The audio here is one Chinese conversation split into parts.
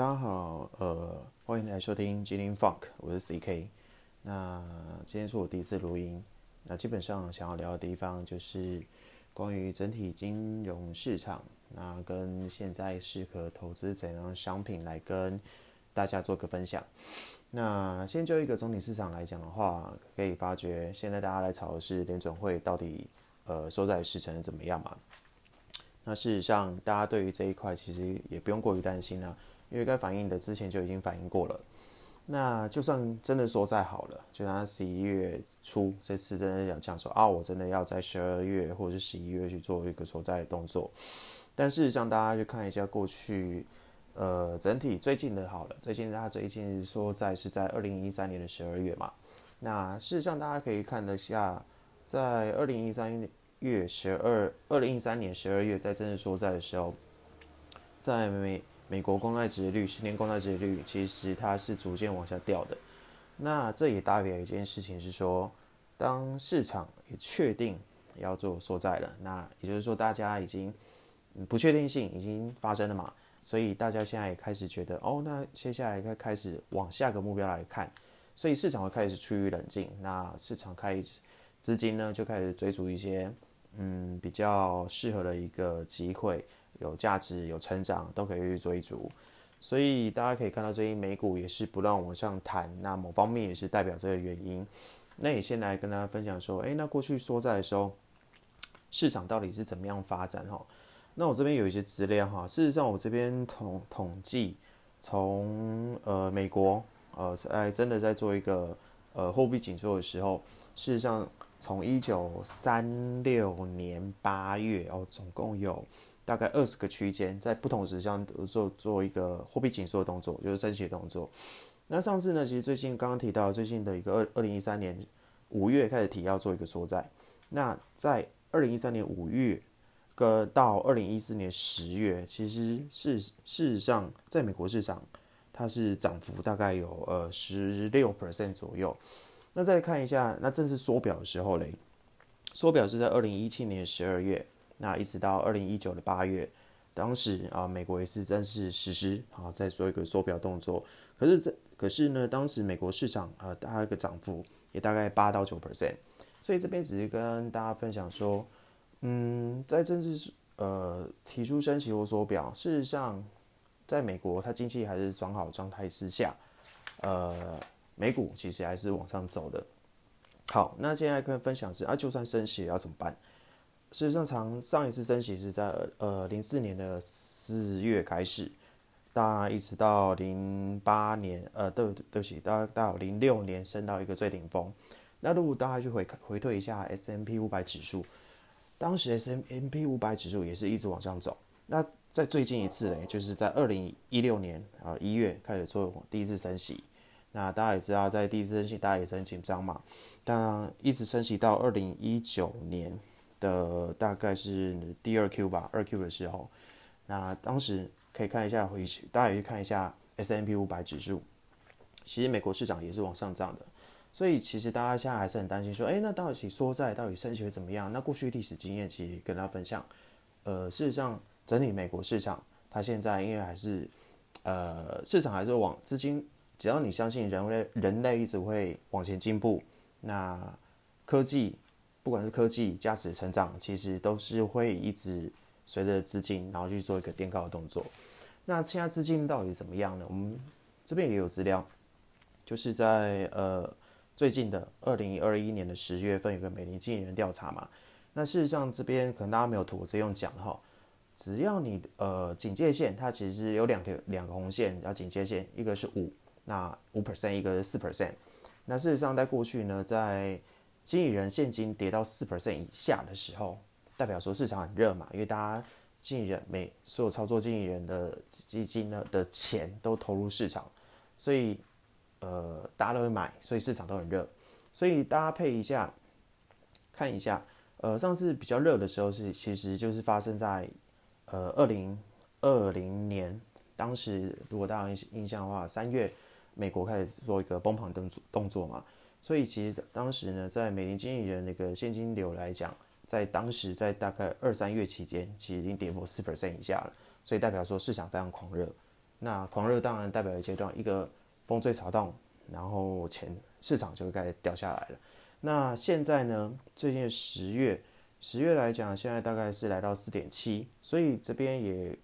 大家好，呃，欢迎来收听吉林 Funk，我是 CK。那今天是我第一次录音，那基本上想要聊的地方就是关于整体金融市场，那跟现在适合投资怎样商品来跟大家做个分享。那先就一个总体市场来讲的话，可以发觉现在大家来炒的是联准会到底呃收在时程怎么样嘛？那事实上，大家对于这一块其实也不用过于担心啊。因为该反映的之前就已经反映过了，那就算真的说再好了，就像十一月初这次真的想讲说啊，我真的要在十二月或者是十一月去做一个所在的动作，但事实上大家去看一下过去，呃，整体最近的好了，最近大家最近说在是在二零一三年的十二月嘛，那事实上大家可以看得下，在二零一三月十二，二零一三年十二月在真的说在的时候，在美。美国公债值率，十年公债值率其实它是逐渐往下掉的。那这也代表一件事情是说，当市场也确定要做缩债了，那也就是说大家已经不确定性已经发生了嘛，所以大家现在也开始觉得，哦，那接下来该开始往下个目标来看，所以市场会开始趋于冷静，那市场开始资金呢就开始追逐一些嗯比较适合的一个机会。有价值、有成长，都可以去追逐，所以大家可以看到，最近美股也是不断往上弹，那某方面也是代表这个原因。那也先来跟大家分享说，诶，那过去说在的时候，市场到底是怎么样发展哈？那我这边有一些资料哈，事实上我这边统统计，从呃美国呃在真的在做一个呃货币紧缩的时候，事实上从一九三六年八月哦，总共有。大概二十个区间，在不同时间做做一个货币紧缩的动作，就是升息的动作。那上次呢，其实最近刚刚提到最近的一个二二零一三年五月开始提要做一个缩债。那在二零一三年五月跟到二零一四年十月，其实是事实上在美国市场它是涨幅大概有呃十六 percent 左右。那再看一下，那正式缩表的时候嘞，缩表是在二零一七年十二月。那一直到二零一九的八月，当时啊，美国也是正式实施啊，在做一个缩表动作。可是这可是呢，当时美国市场啊，大概一个涨幅也大概八到九 percent。所以这边只是跟大家分享说，嗯，在政治呃提出升息或缩表，事实上，在美国它经济还是转好状态之下，呃，美股其实还是往上走的。好，那现在跟分享是啊，就算升息要怎么办？事实上，长上一次升息是在呃零四年的四月开始，大一直到零八年，呃，对对不起，到到零六年升到一个最顶峰。那如果大家去回回退一下 S M P 五百指数，当时 S M P 五百指数也是一直往上走。那在最近一次嘞，就是在二零一六年啊一月开始做第一次升息。那大家也知道，在第一次升息，大家也是很紧张嘛。但一直升息到二零一九年。的大概是第二 Q 吧，二 Q 的时候，那当时可以看一下回去，大家也去看一下 S M P 五百指数，其实美国市场也是往上涨的，所以其实大家现在还是很担心，说，哎，那到底缩在到底升息会怎么样？那过去历史经验其实跟大家分享，呃，事实上整体美国市场，它现在因为还是，呃，市场还是往资金，只要你相信人类，人类一直会往前进步，那科技。不管是科技、价值成长，其实都是会一直随着资金，然后去做一个垫高的动作。那现在资金到底怎么样呢？我们这边也有资料，就是在呃最近的二零二一年的十月份有个美林经理人调查嘛。那事实上这边可能大家没有图，我直接用讲哈。只要你呃警戒线，它其实有两条两个红线要警戒线，一个是五，那五 percent，一个是四 percent。那事实上在过去呢，在经理人现金跌到四 percent 以下的时候，代表说市场很热嘛，因为大家经理人每所有操作经理人的基金呢的钱都投入市场，所以呃大家都会买，所以市场都很热。所以搭配一下，看一下，呃上次比较热的时候是其实就是发生在呃二零二零年，当时如果大家印象的话，三月美国开始做一个崩盘动作动作嘛。所以其实当时呢，在美林经理人那个现金流来讲，在当时在大概二三月期间，其实已经跌破四 percent 以下了。所以代表说市场非常狂热。那狂热当然代表一阶段，一个风吹草动，然后钱市场就会开始掉下来了。那现在呢？最近十月，十月来讲，现在大概是来到四点七，所以这边也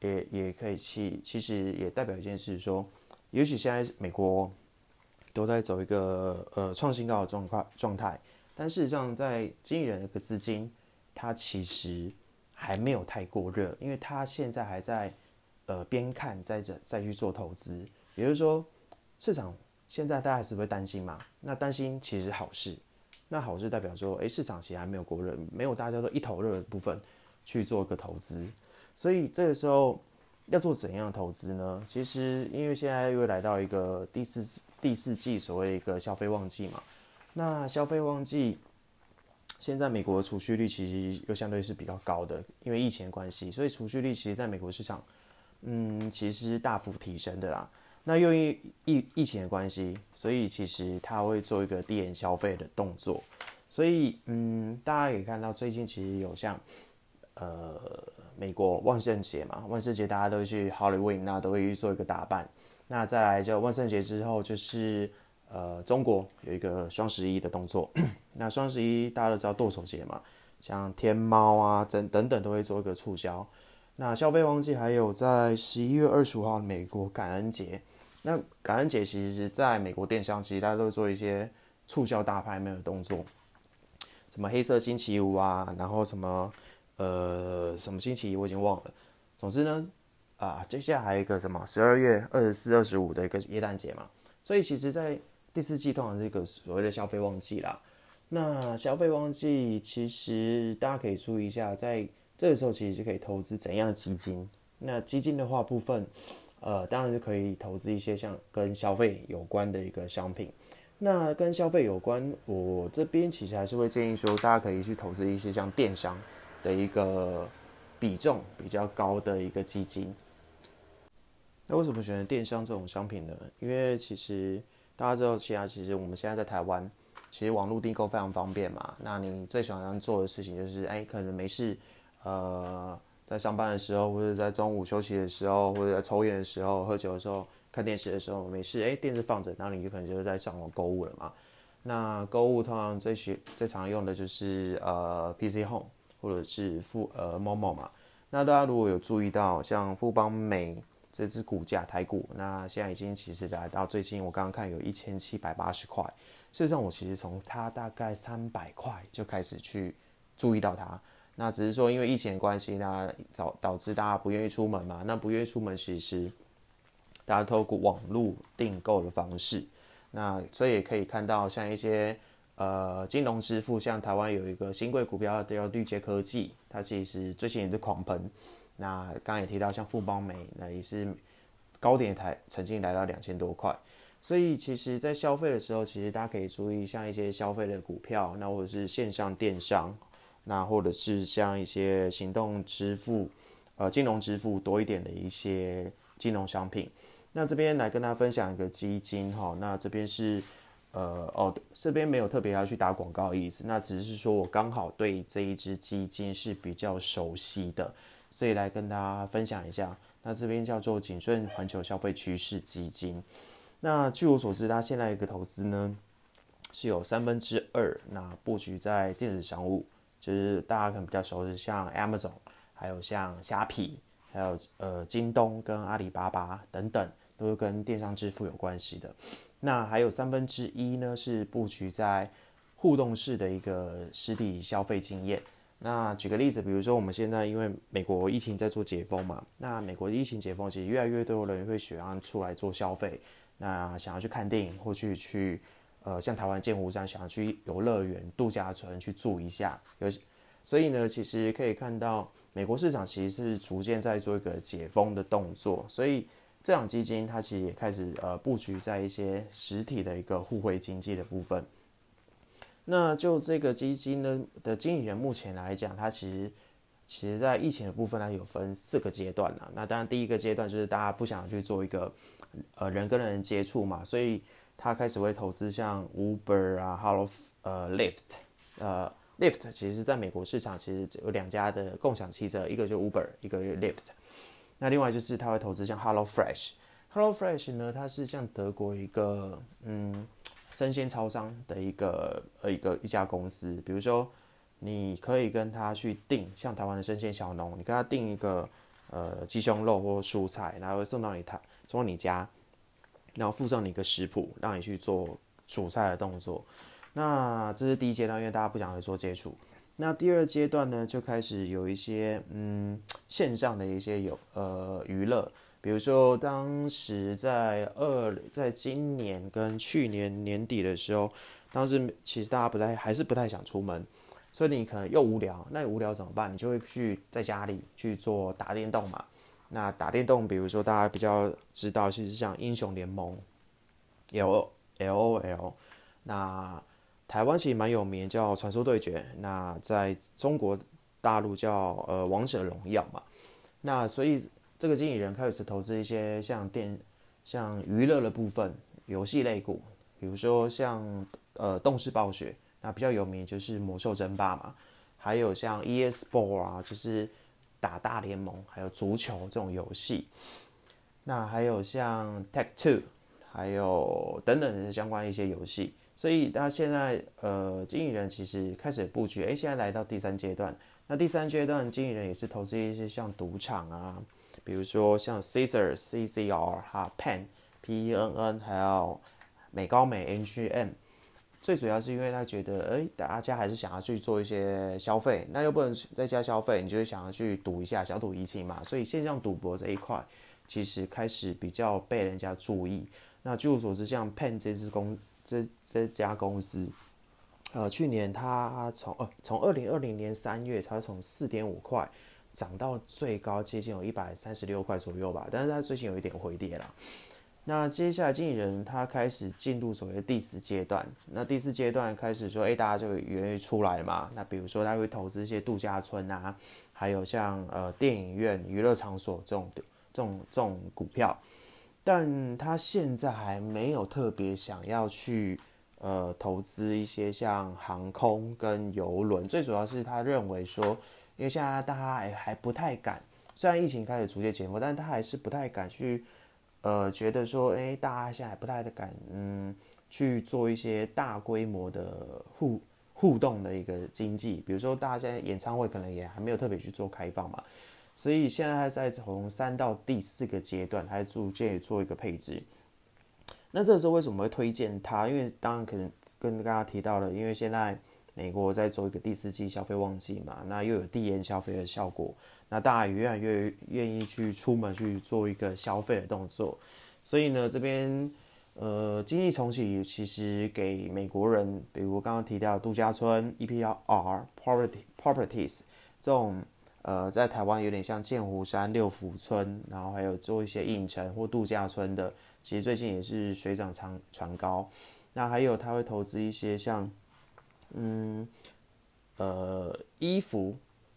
也也可以去，其实也代表一件事，说，也许现在美国都在走一个呃创新高的状况状态，但事实上在经营人的资金，它其实还没有太过热，因为它现在还在。呃，边看再再再去做投资，也就是说，市场现在大家还是会担心嘛？那担心其实好事，那好事代表说，诶，市场其实还没有过热，没有大家都一头热的部分去做一个投资，所以这个时候要做怎样的投资呢？其实因为现在又来到一个第四第四季所谓一个消费旺季嘛，那消费旺季，现在美国的储蓄率其实又相对是比较高的，因为疫情的关系，所以储蓄率其实在美国市场。嗯，其实大幅提升的啦。那由于疫疫情的关系，所以其实它会做一个低廉消费的动作。所以，嗯，大家也看到最近其实有像，呃，美国万圣节嘛，万圣节大家都去 Halloween，那都会去做一个打扮。那再来就万圣节之后，就是呃，中国有一个双十一的动作。那双十一大家都知道剁手节嘛，像天猫啊等等等都会做一个促销。那消费旺季还有在十一月二十五号美国感恩节。那感恩节其实是在美国电商，其实大家都做一些促销大拍卖的动作，什么黑色星期五啊，然后什么呃什么星期一我已经忘了。总之呢，啊接下来还有一个什么十二月二十四、二十五的一个耶诞节嘛。所以其实，在第四季通常是一个所谓的消费旺季啦。那消费旺季其实大家可以注意一下，在这个时候其实就可以投资怎样的基金？那基金的话部分，呃，当然就可以投资一些像跟消费有关的一个商品。那跟消费有关，我这边其实还是会建议说，大家可以去投资一些像电商的一个比重比较高的一个基金。那为什么选择电商这种商品呢？因为其实大家知道，其他其实我们现在在台湾，其实网络订购非常方便嘛。那你最喜欢做的事情就是，哎，可能没事。呃，在上班的时候，或者在中午休息的时候，或者在抽烟的时候、喝酒的时候、看电视的时候，没事，哎，电视放着，然后你就可能就是在上网购物了嘛。那购物通常最需最常用的就是呃 PC Home 或者是富呃某某嘛。那大家如果有注意到，像富邦美这只股价台股，那现在已经其实来到最近，我刚刚看有一千七百八十块。事实上，我其实从它大概三百块就开始去注意到它。那只是说，因为疫情的关系，那导导致大家不愿意出门嘛。那不愿意出门，其实大家透过网络订购的方式，那所以也可以看到，像一些呃金融支付，像台湾有一个新贵股票叫绿捷科技，它其实最近也是狂喷。那刚刚也提到，像富邦美，那也是高点台曾经来到两千多块。所以其实，在消费的时候，其实大家可以注意像一些消费的股票，那或者是线上电商。那或者是像一些行动支付，呃，金融支付多一点的一些金融商品。那这边来跟大家分享一个基金哈，那这边是呃哦，这边没有特别要去打广告的意思，那只是说我刚好对这一支基金是比较熟悉的，所以来跟大家分享一下。那这边叫做景顺环球消费趋势基金。那据我所知，它现在一个投资呢是有三分之二，那布局在电子商务。就是大家可能比较熟悉，像 Amazon，还有像虾皮，还有呃京东跟阿里巴巴等等，都是跟电商支付有关系的。那还有三分之一呢是布局在互动式的一个实体消费经验。那举个例子，比如说我们现在因为美国疫情在做解封嘛，那美国的疫情解封，其实越来越多人会喜欢出来做消费，那想要去看电影或去去。呃，像台湾建湖山想要去游乐园、度假村去住一下，有，所以呢，其实可以看到美国市场其实是逐渐在做一个解封的动作，所以这档基金它其实也开始呃布局在一些实体的一个互惠经济的部分。那就这个基金呢的经理人目前来讲，它其实其实在疫情的部分呢有分四个阶段呢。那当然第一个阶段就是大家不想去做一个呃人跟人接触嘛，所以。他开始会投资像 Uber 啊、Hello 呃 Lift 呃 Lift 其实在美国市场其实只有两家的共享汽车，一个就 Uber，一个就 Lift。那另外就是他会投资像 Hello Fresh，Hello Fresh 呢，它是像德国一个嗯生鲜超商的一个呃一个一家公司，比如说你可以跟他去订，像台湾的生鲜小农，你跟他订一个呃鸡胸肉或蔬菜，然后送到你他送到你家，然后附上你一个食谱，让你去做煮菜的动作。那这是第一阶段，因为大家不想去做接触。那第二阶段呢，就开始有一些嗯线上的一些有呃娱乐，比如说当时在二在今年跟去年年底的时候，当时其实大家不太还是不太想出门，所以你可能又无聊，那你无聊怎么办？你就会去在家里去做打电动嘛。那打电动，比如说大家比较知道，其实像英雄联盟，L L O L，那。台湾其实蛮有名，叫《传说对决》。那在中国大陆叫呃《王者荣耀》嘛。那所以这个经理人开始投资一些像电、像娱乐的部分、游戏类股，比如说像呃动视暴雪，那比较有名就是《魔兽争霸》嘛。还有像 ESPort 啊，就是打大联盟，还有足球这种游戏。那还有像 Tech Two，还有等等的相关一些游戏。所以他现在呃，经纪人其实开始布局，诶，现在来到第三阶段。那第三阶段，经纪人也是投资一些像赌场啊，比如说像 Caesar C C R 哈 Pen P E N N，还有美高美 N G M。最主要是因为他觉得，诶，大家还是想要去做一些消费，那又不能在家消费，你就会想要去赌一下小赌怡情嘛。所以线上赌博这一块，其实开始比较被人家注意。那据我所知，像 Penn 这支公这这家公司，呃，去年它从呃从二零二零年三月，它从四点五块涨到最高接近有一百三十六块左右吧，但是它最近有一点回跌了。那接下来经纪人他开始进入所谓的第四阶段，那第四阶段开始说，哎，大家就愿意出来嘛。那比如说他会投资一些度假村啊，还有像呃电影院、娱乐场所这种这种这种股票。但他现在还没有特别想要去呃投资一些像航空跟游轮，最主要是他认为说，因为现在大家还还不太敢，虽然疫情开始逐渐减缓，但是他还是不太敢去呃觉得说，哎，大家现在还不太敢嗯去做一些大规模的互互动的一个经济，比如说大家现在演唱会可能也还没有特别去做开放嘛。所以现在还在从三到第四个阶段，还逐渐做一个配置。那这个时候为什么会推荐它？因为当然可能跟大家提到了，因为现在美国在做一个第四季消费旺季嘛，那又有递延消费的效果，那大家也越来越愿意去出门去做一个消费的动作。所以呢，这边呃经济重启其实给美国人，比如刚刚提到度假村、EPR、Property Properties 这种。呃，在台湾有点像剑湖山、六福村，然后还有做一些影城或度假村的，其实最近也是水涨船船高。那还有他会投资一些像，嗯，呃，衣服、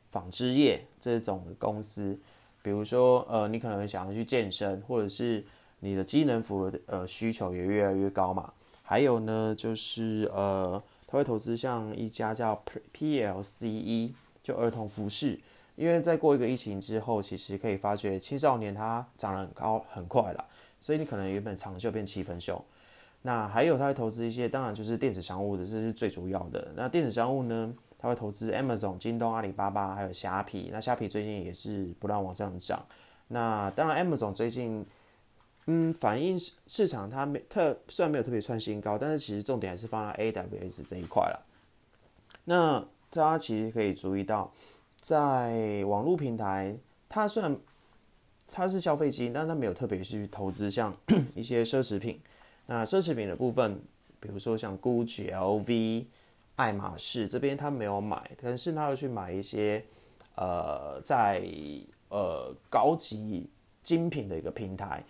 纺织业这种公司，比如说，呃，你可能想要去健身，或者是你的机能服呃需求也越来越高嘛。还有呢，就是呃，他会投资像一家叫 PLCE，就儿童服饰。因为在过一个疫情之后，其实可以发觉青少年他长得很高很快了，所以你可能原本长袖变七分袖。那还有他会投资一些，当然就是电子商务的，这是最主要的。那电子商务呢，他会投资 Amazon、京东、阿里巴巴，还有虾皮。那虾皮最近也是不断往上涨。那当然 Amazon 最近，嗯，反映市场它没特虽然没有特别创新高，但是其实重点还是放在 AWS 这一块了。那大家其实可以注意到。在网络平台，它虽然它是消费机，但它没有特别去投资像 一些奢侈品。那奢侈品的部分，比如说像 GUCCI、LV、爱马仕这边，它没有买，但是它要去买一些呃，在呃高级精品的一个平台，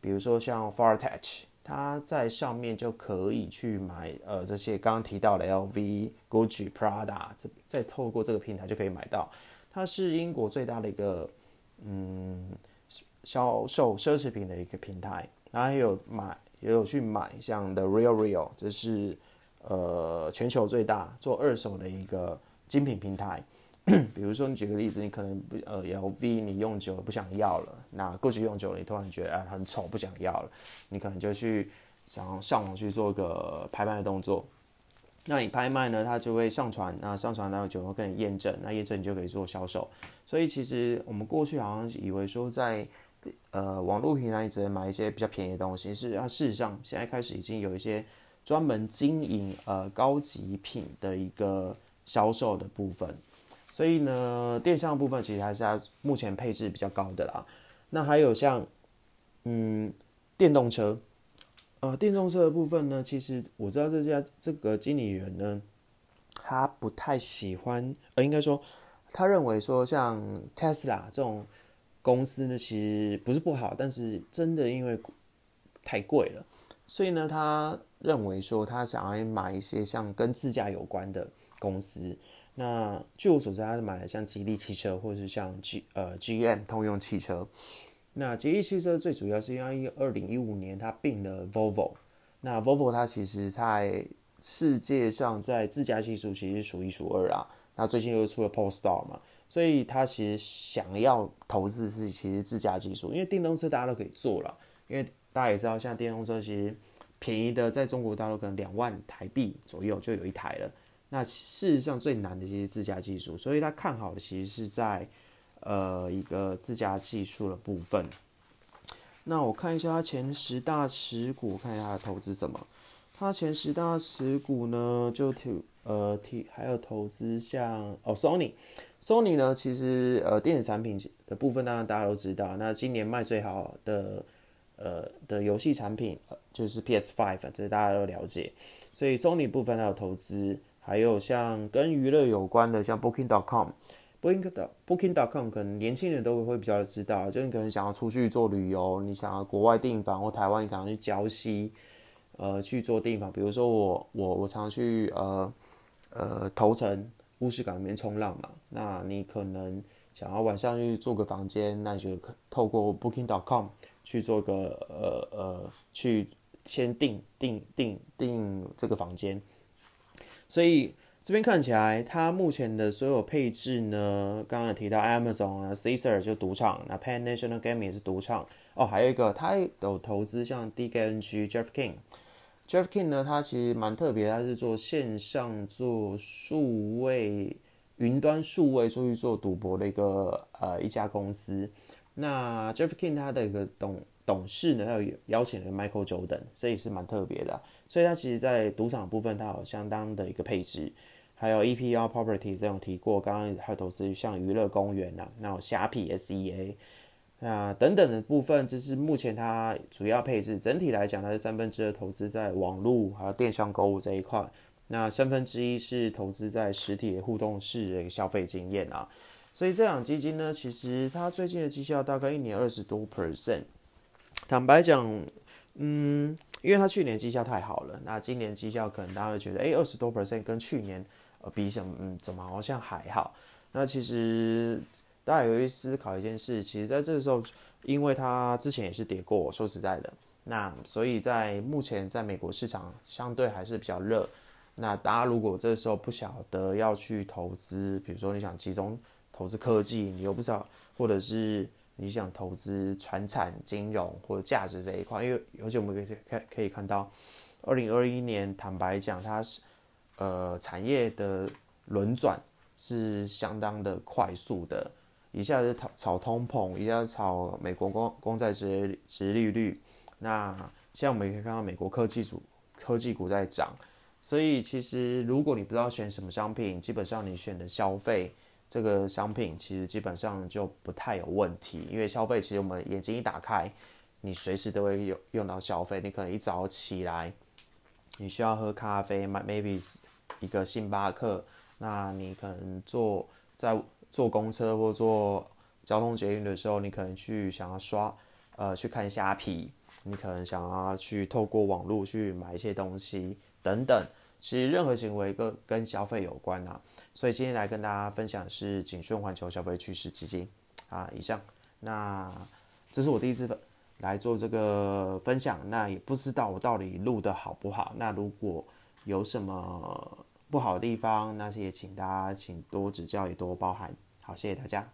比如说像 Fartech。他在上面就可以去买，呃，这些刚刚提到的 LV、Gucci、Prada，这再透过这个平台就可以买到。它是英国最大的一个，嗯，销售奢侈品的一个平台。然后也有买，也有去买像 The Real Real，这是呃全球最大做二手的一个精品平台。比如说你举个例子，你可能不呃 LV 你用久了不想要了，那 GUCCI 用久了你突然觉得哎很丑不想要了，你可能就去想上网去做个拍卖的动作。那你拍卖呢，它就会上传，那上传到就会跟你验证，那验证你就可以做销售。所以其实我们过去好像以为说在呃网络平台你只能买一些比较便宜的东西，是啊，事实上现在开始已经有一些专门经营呃高级品的一个销售的部分。所以呢，电商部分其实还是目前配置比较高的啦。那还有像嗯电动车。呃，电动车的部分呢，其实我知道这家这个经理人呢，他不太喜欢，呃，应该说，他认为说像 Tesla 这种公司呢，其实不是不好，但是真的因为太贵了，所以呢，他认为说他想要买一些像跟自驾有关的公司。那据我所知，他是买了像吉利汽车，或者是像 G 呃 GM 通用汽车。那吉利汽车最主要是因为二零一五年它并了 Volvo，那 Volvo 它其实在世界上在自驾技术其实数一数二啊。那最近又出了 Polestar 嘛，所以它其实想要投资是其实自驾技术，因为电动车大家都可以做了，因为大家也知道，像电动车其实便宜的在中国大陆可能两万台币左右就有一台了。那事实上最难的就是自驾技术，所以他看好的其实是在。呃，一个自家技术的部分。那我看一下它前十大持股，看一下它的投资什么。它前十大持股呢，就提呃提还有投资像哦，Sony，Sony 呢，其实呃电子产品的部分当然大家都知道，那今年卖最好的呃的游戏产品就是 PS Five，这大家都了解。所以 Sony 部分它有投资，还有像跟娱乐有关的，像 Booking.com。Booking.com 可能年轻人都会比较知道，就你可能想要出去做旅游，你想要国外订房或台湾，你可能去礁溪，呃，去做订房。比如说我我我常去呃呃头城乌石港里面冲浪嘛，那你可能想要晚上去做个房间，那你就透过 Booking.com 去做个呃呃去先订订订订这个房间，所以。这边看起来，它目前的所有配置呢，刚刚提到 Amazon 啊，Caesar 就赌场，那 Pan National Gaming 也是赌场哦，还有一个它有投资像 DKNG Jeff King，Jeff King 呢，他其实蛮特别，他是做线上做数位云端数位出去做赌博的一个呃一家公司。那 Jeff King 他的一个董董事呢，他有邀请了 Michael Jordan，这也是蛮特别的，所以他其实在赌场部分，他有相当的一个配置。还有 EPR Property 这种提过，刚刚还有投资像娱乐公园呐，那有虾皮 SEA，那等等的部分，这是目前它主要配置。整体来讲，它是三分之二投资在网络还有电商购物这一块，那三分之一是投资在实体的互动式的一个消费经验啊。所以这档基金呢，其实它最近的绩效大概一年二十多 percent。坦白讲，嗯，因为它去年绩效太好了，那今年绩效可能大家会觉得，哎，二十多 percent 跟去年。呃，比什么嗯，怎么好像还好？那其实大家有去思考一件事，其实在这个时候，因为它之前也是跌过，说实在的，那所以在目前在美国市场相对还是比较热。那大家如果这时候不晓得要去投资，比如说你想集中投资科技，你又不知道，或者是你想投资传产金融或者价值这一块，因为尤其我们可以看可以看到，二零二一年坦白讲，它是。呃，产业的轮转是相当的快速的，一下子炒炒通膨，一下子炒美国公公债值值利率。那现在我们可以看到美国科技股科技股在涨，所以其实如果你不知道选什么商品，基本上你选的消费这个商品，其实基本上就不太有问题，因为消费其实我们眼睛一打开，你随时都会有用到消费，你可能一早起来。你需要喝咖啡，maybe 一个星巴克。那你可能坐在坐公车或坐交通捷运的时候，你可能去想要刷，呃，去看虾皮。你可能想要去透过网络去买一些东西等等。其实任何行为跟跟消费有关啊。所以今天来跟大家分享是景顺环球消费趋势基金啊，以上。那这是我第一次。来做这个分享，那也不知道我到底录的好不好。那如果有什么不不好的地方，那些也请大家请多指教，也多包涵。好，谢谢大家。